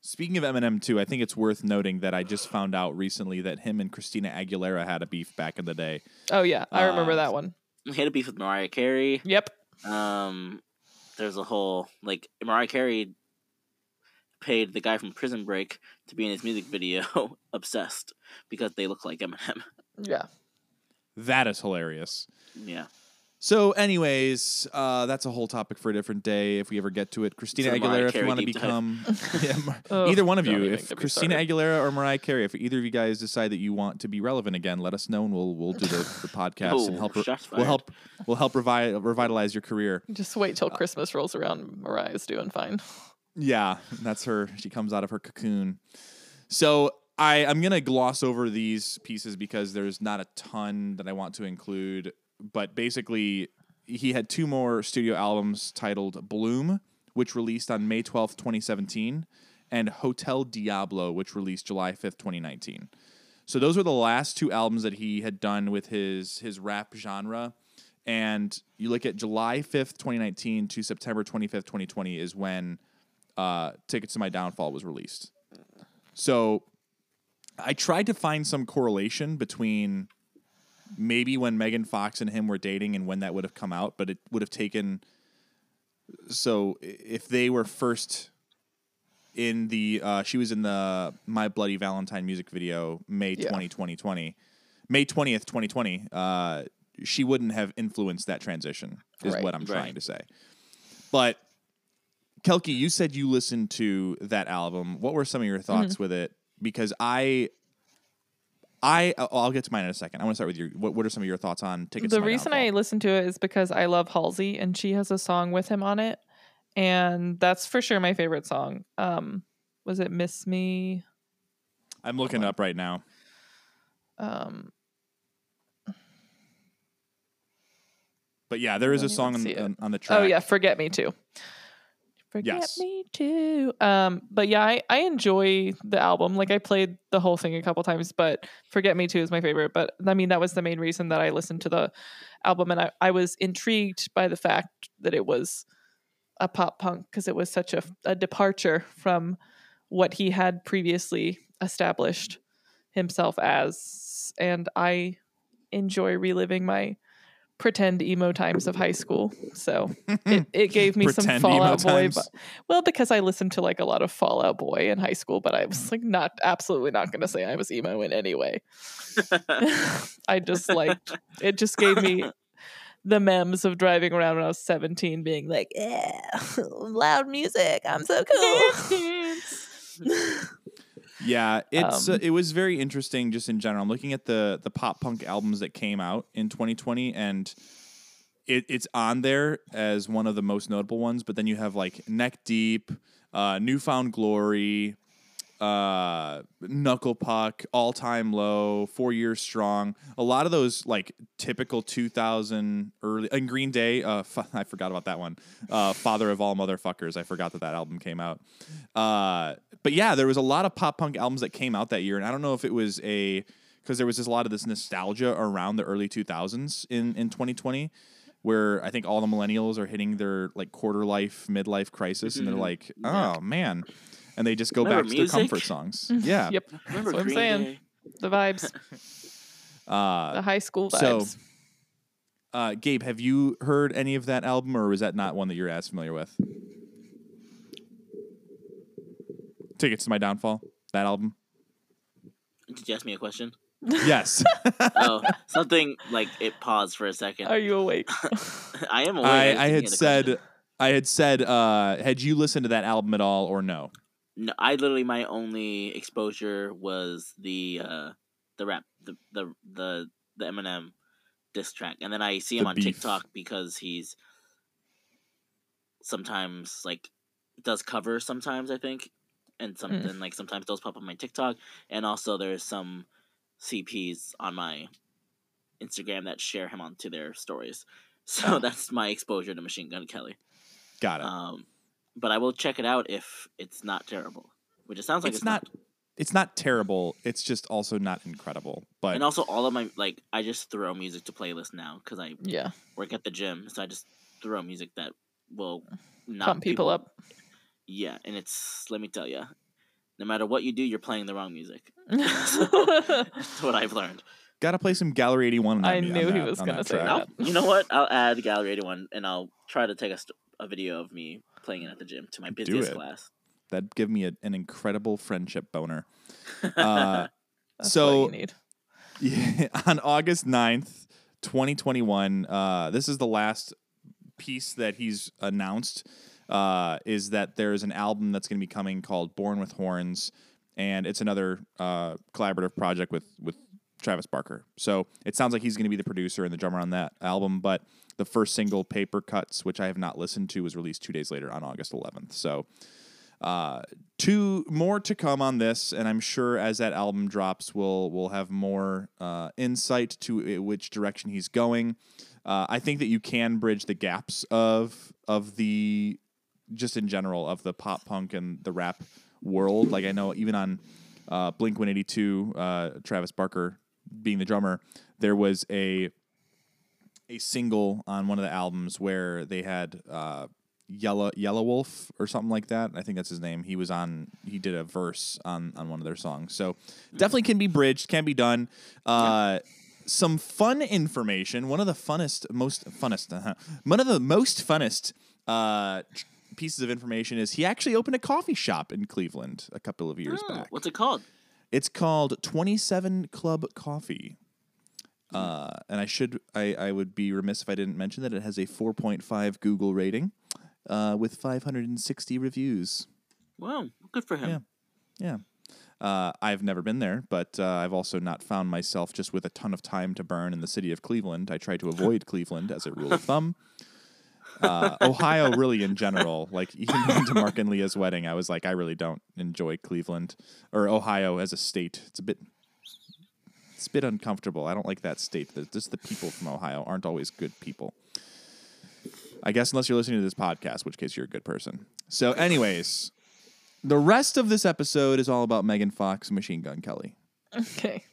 Speaking of Eminem too, I think it's worth noting that I just found out recently that him and Christina Aguilera had a beef back in the day. oh yeah i remember Uh, that one he had a beef with mariah carey yep Um, there's a whole like Mariah Carey paid the guy from Prison Break to be in his music video, obsessed because they look like Eminem. yeah That is hilarious. Yeah, So, anyways, uh, that's a whole topic for a different day if we ever get to it. Christina So the Mariah Aguilera, if you Carey want to deep dive. become [LAUGHS] Yeah, Mar- Ugh, [LAUGHS] either one of don't you, even if get me Christina started. Aguilera or Mariah Carey, if either of you guys decide that you want to be relevant again, let us know and we'll we'll do the, the [LAUGHS] podcast and Oh, help shots we'll fired. help we'll help revi- revitalize your career. Just wait till Christmas rolls around. Mariah's doing fine. Yeah, that's her. She comes out of her cocoon. So I I'm gonna gloss over these pieces because there's not a ton that I want to include. But basically, he had two more studio albums titled Bloom, which released on May 12th, 2017, and Hotel Diablo, which released July 5th, 2019. So those were the last two albums that he had done with his his rap genre. And you look at July 5th, 2019 to September 25th, 2020 is when uh, Tickets to My Downfall was released. So I tried to find some correlation between maybe when Megan Fox and him were dating and when that would have come out, but it would have taken. So if they were first in the, uh, she was in the My Bloody Valentine music video May Yeah. 20, 2020, May 20th, 2020, uh, she wouldn't have influenced that transition, is Right. what I'm Right. trying to say. But Kelky, you said you listened to that album. What were some of your thoughts Mm-hmm. with it? Because I, I, oh, I'll get to mine in a second. I want to start with your. What, what are some of your thoughts on tickets? the reason I listen to it is because I love Halsey and she has a song with him on it. And that's for sure my favorite song. Um, was it Miss Me? I'm looking up right now. Um, But yeah, there is a song on, on, on the track. oh yeah, Forget Me Too. Forget Yes. Me Too. Um, but yeah, I, I enjoy the album. Like I played the whole thing a couple times, but Forget Me Too is my favorite. But I mean, that was the main reason that I listened to the album, and I, I was intrigued by the fact that it was a pop punk because it was such a, a departure from what he had previously established himself as. And I enjoy reliving my pretend emo times of high school. So [LAUGHS] it, it gave me some Fallout Boy. But, well, because I listened to like a lot of Fallout Boy in high school, but I was like not absolutely not going to say I was emo in any way. [LAUGHS] [LAUGHS] I just liked it. Just gave me the memes of driving around when I was seventeen, being like, "Yeah, loud music. I'm so cool." Yeah, it's uh, Um, it was very interesting just in general. I'm looking at the the pop punk albums that came out in 2020 and it, it's on there as one of the most notable ones, but then you have like Neck Deep, uh, Newfound Glory, uh, Knuckle Puck, All Time Low, Four Years Strong. A lot of those like typical 2000 early and Green Day. Uh, [LAUGHS] f- I forgot about that one. Uh, Father of All Motherfuckers. I forgot that that album came out. Uh, but yeah, there was a lot of pop punk albums that came out that year, and I don't know if it was a because there was just a lot of this nostalgia around the early 2000s in in 2020 where I think all the millennials are hitting their like quarter life, midlife crisis, and they're Mhm. like, Yeah. "Oh man," and they just go Remember back to their comfort songs. [LAUGHS] yeah. Yep. Remember That's what I'm Green saying. Day? The vibes. [LAUGHS] Uh, the high school so- vibes. uh, Gabe, have you heard any of that album, or was that not one that you're as familiar with? Tickets to My Downfall. That album. Did you ask me a question? Yes. [LAUGHS] Oh, something like it paused for a second. Are you awake? I am aware. I, I thinking had said, question. I had said, uh, had you listened to that album at all, or no? No, I literally my only exposure was the uh the rap the the the, the Eminem diss track, and then I see him The on beef. TikTok because he's sometimes like does covers sometimes I think, and something like sometimes those pop up on my TikTok, and also there's some CPs on my Instagram that share him onto their stories. [LAUGHS] So Oh. that's my exposure to Machine Gun Kelly. Got it. Um, but I will check it out if it's not terrible, which it sounds like it's it's, not. It's not terrible. It's just also not incredible. But And also, all of my like, I just throw music to playlist now because I yeah. work at the gym, so I just throw music that will not Pump people up. Yeah, and it's let me tell you, no matter what you do, you're playing the wrong music. I [LAUGHS] [LAUGHS] That's what I've learned. gotta play some Gallery eighty one. I knew he was gonna say track. that. I'll, you know what? I'll add Gallery 81 and I'll try to take a, st- a video of me playing it at the gym to my busiest it. class. That'd give me a, an incredible friendship boner. [LAUGHS] Uh, That's So- what you need. [LAUGHS] Yeah, on August 9th, 2021, uh, this is the last piece that he's announced uh, is that there's an album that's going to be coming called Born with Horns, and it's another uh, collaborative project with with Travis Barker. So it sounds like he's going to be the producer and the drummer on that album. But the first single, Paper Cuts, which I have not listened to, was released two days later on August 11th. So uh, two more to come on this, and I'm sure as that album drops, we'll we'll have more uh, insight to which direction he's going. Uh, I think that you can bridge the gaps of of the just in general of the pop punk and the rap world. Like I know even on uh, Blink 182, uh, Travis Barker being the drummer, there was a a single on one of the albums where they had uh, Yellow Yelawolf or something like that. I think that's his name. He was on. He did a verse on on one of their songs. So definitely can be bridged. Can be done. Uh, Some fun information. One of the funnest, most funnest, uh [LAUGHS] one of the most funnest uh, pieces of information is he actually opened a coffee shop in Cleveland a couple of years Oh, back. What's it called? It's called Twenty Seven Club Coffee. Uh, and I should I, I would be remiss if I didn't mention that it has a 4.5 Google rating uh, with 560 reviews. Wow, good for him. Yeah. Yeah. Uh, I've never been there, but uh, I've also not found myself just with a ton of time to burn in the city of Cleveland. I try to avoid [LAUGHS] Cleveland as a rule of thumb. Uh, Ohio, really in general, like even going to Mark and Leah's wedding, I was like, I really don't enjoy Cleveland or Ohio as a state. It's a bit, it's a bit uncomfortable. I don't like that state. The- Just the people from Ohio aren't always good people. I guess unless you're listening to this podcast, which case you're a good person. So, anyways, the rest of this episode is all about Megan Fox and Machine Gun Kelly. Okay.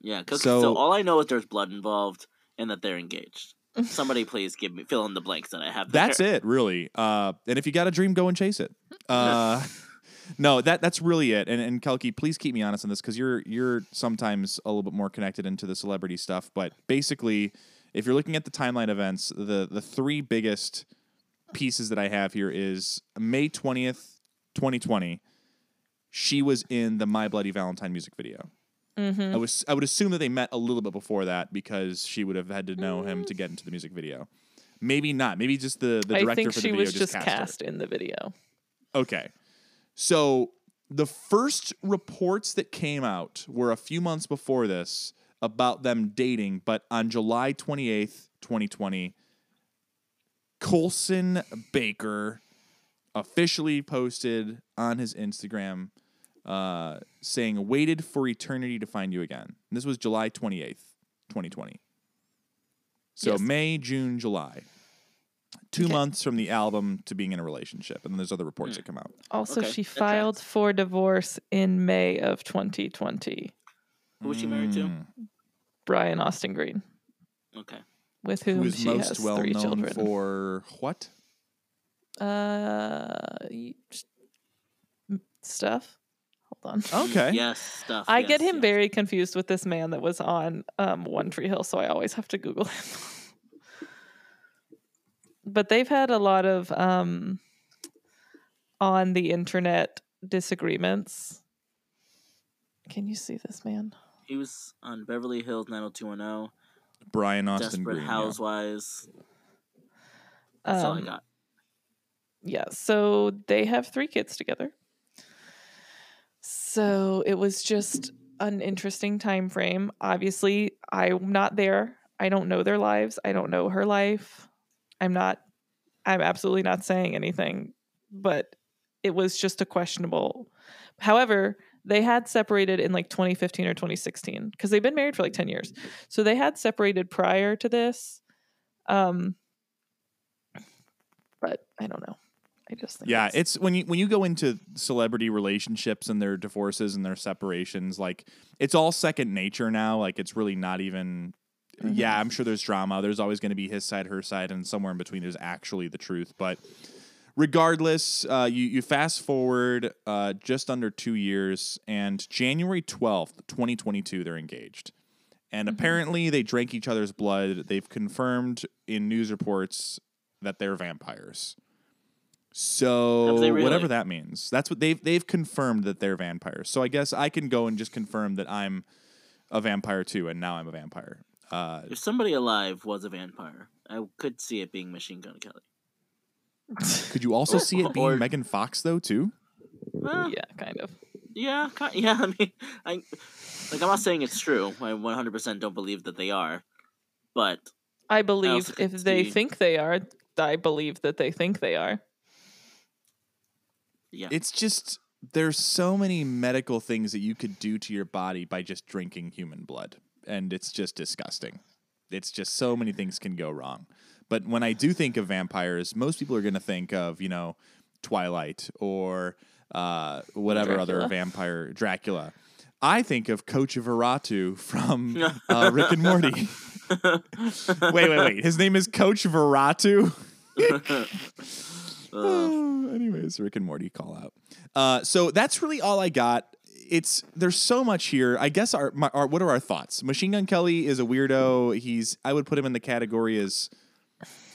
Yeah, 'cause- So- so, all I know is there's blood involved and that they're engaged. Somebody please give me fill in the blanks that I have. That's there. it, really. Uh, and if you got a dream, go and chase it. Uh, [LAUGHS] no, that that's really it. And and Kelky, please keep me honest on this because you're you're sometimes a little bit more connected into the celebrity stuff. But basically, if you're looking at the timeline events, the the three biggest pieces that I have here is May twentieth, twenty twenty. She was in the My Bloody Valentine music video. Mm-hmm. I was I would assume that they met a little bit before that because she would have had to know him to get into the music video. Maybe not. Maybe just the the director for the she video was just cast, cast, her. in the video. Okay. So the first reports that came out were a few months before this about them dating, but on July 28th, 2020, Colson Baker officially posted on his Instagram uh, saying, Waited for eternity to find you again. And this was July 28th, 2020. So Yes. May, June, July. Two Okay. months from the album to being in a relationship. And then there's other reports that come out. Also, Okay, she that tracks. filed for divorce in May of 2020. Who was she married to? Mm. Brian Austin Green. Okay. with whom Who is she most has well three known children. for what? uh, y- s- m- stuff. Hold on. [LAUGHS] Okay. Yes, stuff. I yes, get him yes. very confused with this man that was on um, One Tree Hill, so I always have to Google him. [LAUGHS] but they've had a lot of um, on the internet disagreements. Can you see this man? He was on Beverly Hills 90210, Brian Austin Desperate Green. yeah. Housewives. That's all I Um, got. yeah so they have three kids together so it was just an interesting time frame. Obviously i'm not there. I don't know their lives. I don't know her life. I'm not i'm absolutely not saying anything but it was just a questionable. However they had separated in like 2015 or 2016 because they've been married for like 10 years. So they had separated prior to this um but i don't know i just think Yeah, it's when you when you go into celebrity relationships and their divorces and their separations, like it's all second nature now. Like it's really not even. Mhm. Yeah, I'm sure there's drama. There's always going to be his side, her side, and somewhere in between there's actually the truth. But regardless, uh, you you fast forward uh, just under two years, and January 12th, 2022, they're engaged. And Mhm. apparently, they drank each other's blood. They've confirmed in news reports that they're vampires. So really? whatever that means, that's what they've they've confirmed that they're vampires. So I guess I can go and just confirm that I'm a vampire too, and now I'm a vampire. Uh, If somebody alive was a vampire, I could see it being Machine Gun Kelly. [LAUGHS] could you also see it being Or- Megan Fox though too? Well, yeah kind of yeah, ki- [LAUGHS] yeah. I mean, I like. I'm not saying it's true. I 100% don't believe that they are, but i believe could if they see- think they are i believe that they think they are yeah, It's just there's so many medical things that you could do to your body by just drinking human blood, and it's just disgusting. It's just so many things can go wrong. But when I do think of vampires, most people are going to think of you know Twilight or uh, whatever other vampire Dracula. I think of Coach Feratu from [LAUGHS] uh, Rick and Morty. [LAUGHS] wait, wait, wait. His name is Coach Feratu. [LAUGHS] Uh, anyways, Rick and Morty call out. Uh, so that's really all I got. It's there's so much here. I guess our, my, our what are our thoughts? Machine Gun Kelly is a weirdo. He's I would put him in the category as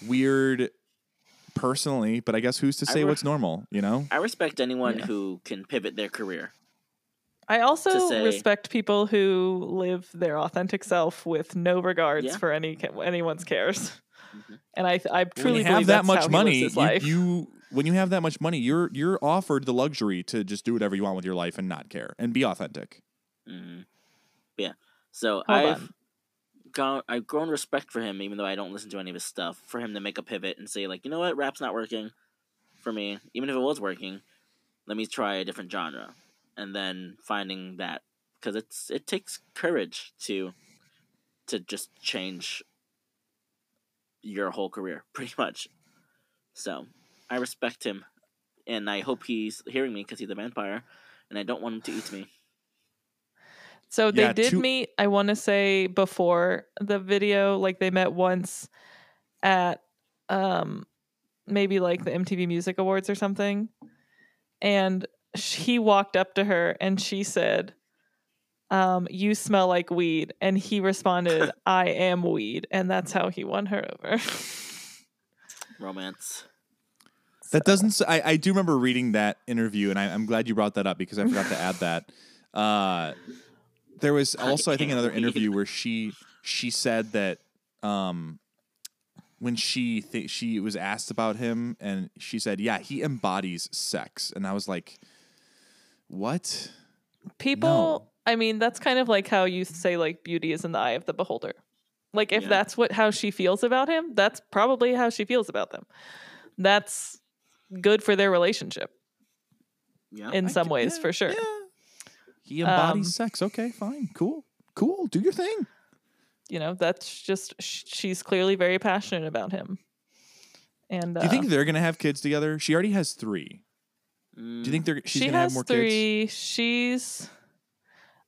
weird personally, but I guess who's to say re- what's normal? You know? I respect anyone Yeah. who can pivot their career. i also say- respect people who live their authentic self with no regards Yeah. for any anyone's cares. And i i truly when you have believe that much money, you, you when you have that much money, you're you're offered the luxury to just do whatever you want with your life and not care and be authentic. hmm Yeah. So Hold I've on. gone, I've grown respect for him, even though I don't listen to any of his stuff. For him to make a pivot and say, like, you know what, rap's not working for me. Even if it was working, let me try a different genre, and then finding that because it's it takes courage to to just change your whole career, [LAUGHS] pretty much. So I respect him, and I hope he's hearing me because he's a vampire, and I don't want him to eat me. So they Yeah, did two- meet, I want to say before the video, like they met once at um maybe like the MTV Music Awards or something. And he walked up to her and she said, um, you smell like weed. And he responded, [LAUGHS] I am weed. And that's how he won her over. [LAUGHS] Romance. That doesn't. I, I do remember reading that interview, and I, I'm glad you brought that up because I forgot to add [LAUGHS] that. Uh, there was also, I think, another weed. interview where she she said that um, when she th- she was asked about him, and she said, "Yeah, he embodies sex," and I was like, "What?" people No. I mean that's kind of like how you say like beauty is in the eye of the beholder like if Yeah. that's what how she feels about him that's probably how she feels about them that's good for their relationship Yeah. in I some c- ways yeah, for sure yeah. He embodies Um, sex. Okay, fine, cool, cool. Do your thing. you know that's just sh- she's clearly very passionate about him and uh, Do you think they're gonna have kids together? She already has three. Mm, Do you think they're she's she gonna has have more kids? three she's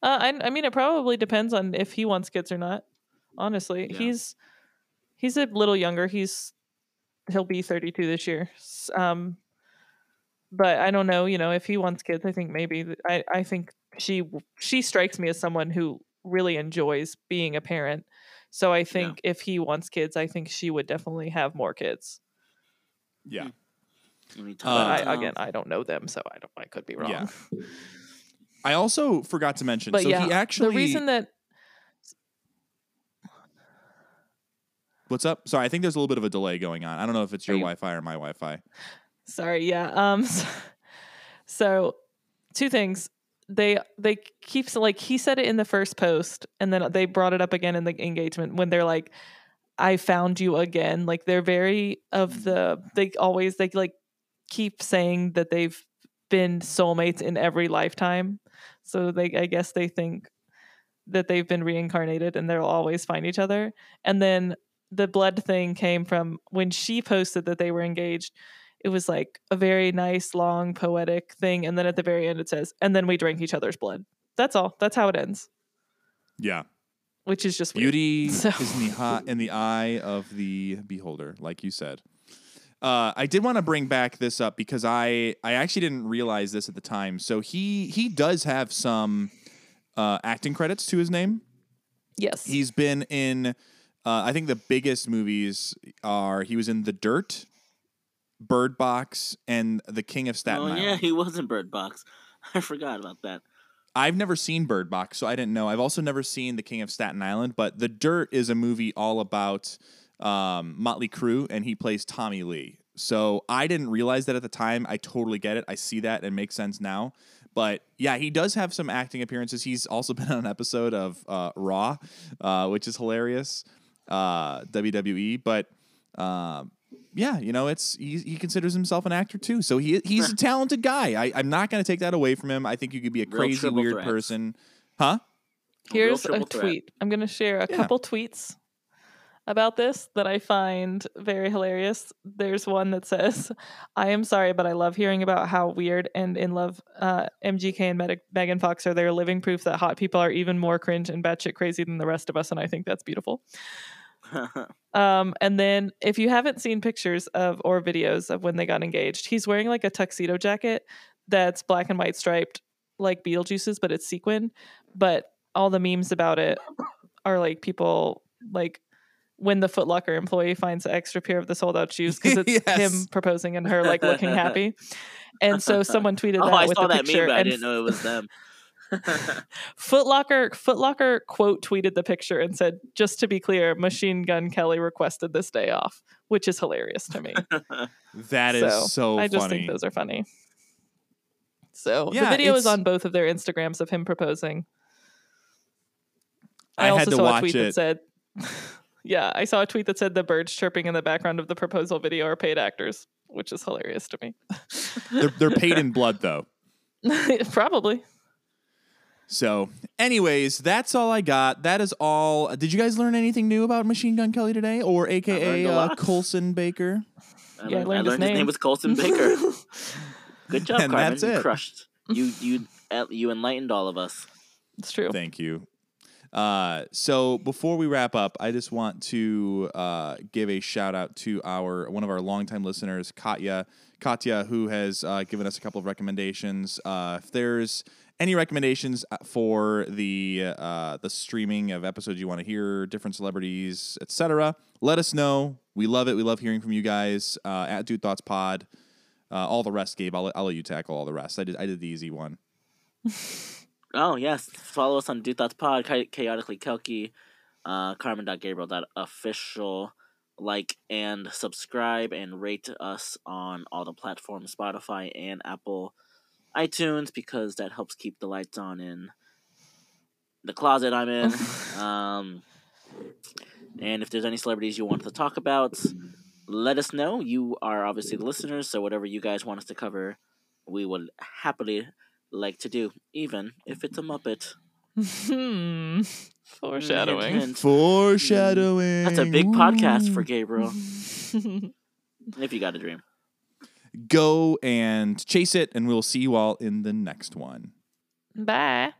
uh, I, I mean it probably depends on if he wants kids or not honestly Yeah. he's He's a little younger. He's he'll be 32 this year. Um, but I don't know. You know, if he wants kids, I think maybe. I I think she she strikes me as someone who really enjoys being a parent. So I think if he wants kids, I think she would definitely have more kids. Yeah. Let me Uh, But I, again, I don't know them, so I don't. I could be wrong. Yeah. [LAUGHS] I also forgot to mention. But so yeah, he actually. the reason that what's up? Sorry, I think there's a little bit of a delay going on. I don't know if it's your you- Wi-Fi or my Wi-Fi. Sorry, yeah. Um [LAUGHS] so, so two things. They they keep like he said it in the first post and then they brought it up again in the engagement when they're like I found you again. Like they're very of the they always they like keep saying that they've been soulmates in every lifetime. So they I guess they think that they've been reincarnated and they'll always find each other. And then the blood thing came from when she posted that they were engaged it was like a very nice long poetic thing and then at the very end it says and then we drank each other's blood that's all that's how it ends Yeah. which is just weird. Beauty [LAUGHS] So- is in the in the eye of the beholder, like you said. Uh, I did want to bring back this up because I I actually didn't realize this at the time. So he he does have some uh, acting credits to his name. yes He's been in uh, I think the biggest movies are he was in The Dirt, Bird Box, and The King of Staten oh Island. yeah, he was in Bird Box. [LAUGHS] I forgot about that. I've never seen Bird Box, so I didn't know. I've also never seen The King of Staten Island, but The Dirt is a movie all about um, Motley Crue, and he plays Tommy Lee. So I didn't realize that at the time. I totally get it. I see that and makes sense now. But yeah, he does have some acting appearances. He's also [LAUGHS] been on an episode of uh, Raw, uh, which is hilarious, uh, WWE. But um, yeah, you know, it's he, he considers himself an actor too. So he he's a [LAUGHS] talented guy. I, I'm not going to take that away from him. I think you could be a Real crazy weird threats. person, huh? Here's a triple threat. tweet i'm going to share a Yeah. couple tweets about this that i find very hilarious there's one that says i am sorry but i love hearing about how weird and in love uh, mgk and Meg- megan fox are they're living proof that hot people are even more cringe and batshit crazy than the rest of us and i think that's beautiful [LAUGHS] Um, and then if you haven't seen pictures of or videos of when they got engaged, he's wearing like a tuxedo jacket that's black and white striped, like Beetlejuice's, but it's sequin. But all the memes about it are like people like when the Footlocker employee finds the extra pair of the sold out shoes because [LAUGHS] it's Yes. him proposing and her like looking happy. And so someone [LAUGHS] tweeted oh, that I with saw the that picture, meme, but I didn't know it was them. [LAUGHS] Footlocker Footlocker quote tweeted the picture and said, "Just to be clear, Machine Gun Kelly requested this day off," which is hilarious to me. That is so, So, I just funny. think those are funny. So Yeah, the video is on both of their Instagrams of him proposing. I I, had also to saw watch a tweet it. that said, "Yeah, I saw a tweet that said the birds chirping in the background of the proposal video are paid actors," which is hilarious to me. they're, they're paid in blood [LAUGHS] though. Probably. So, anyways, that's all I got. That is all. Did you guys learn anything new about Machine Gun Kelly today, or AKA uh. Colson Baker? I Yeah, I learned, I learned his learned his, name name. was Colson Baker. [LAUGHS] Good job, And Carmen. that's You crushed. You you uh, you enlightened all of us. it's true. Thank you. Uh, so before we wrap up, I just want to uh, give a shout out to our one of our longtime listeners, Katya. Katya, who has uh, given us a couple of recommendations. Uh, if there's any recommendations uh, for the uh, the streaming of episodes you want to hear, different celebrities, etc., let us know. We love it. We love hearing from you guys at Dude Thoughts Pod. All the rest, Gabe. I'll, I'll let you tackle all the rest. I did I did the easy one. [LAUGHS] Oh yes, follow us on Dude Thoughts Pod, Cha- chaotically Kelky, uh, Carmen.Gabriel.official. Like and subscribe and rate us on all the platforms, Spotify and Apple iTunes, because that helps keep the lights on in the closet I'm in. [LAUGHS] um, and if there's any celebrities you want to talk about, let us know. You are obviously the listeners, so whatever you guys want us to cover, we would happily like to do, even if it's a Muppet. Hmm. Foreshadowing. Hint, hint. Foreshadowing. That's a big podcast for Gabriel. [LAUGHS] if you got a dream. Go and chase it, and we'll see you all in the next one. Bye.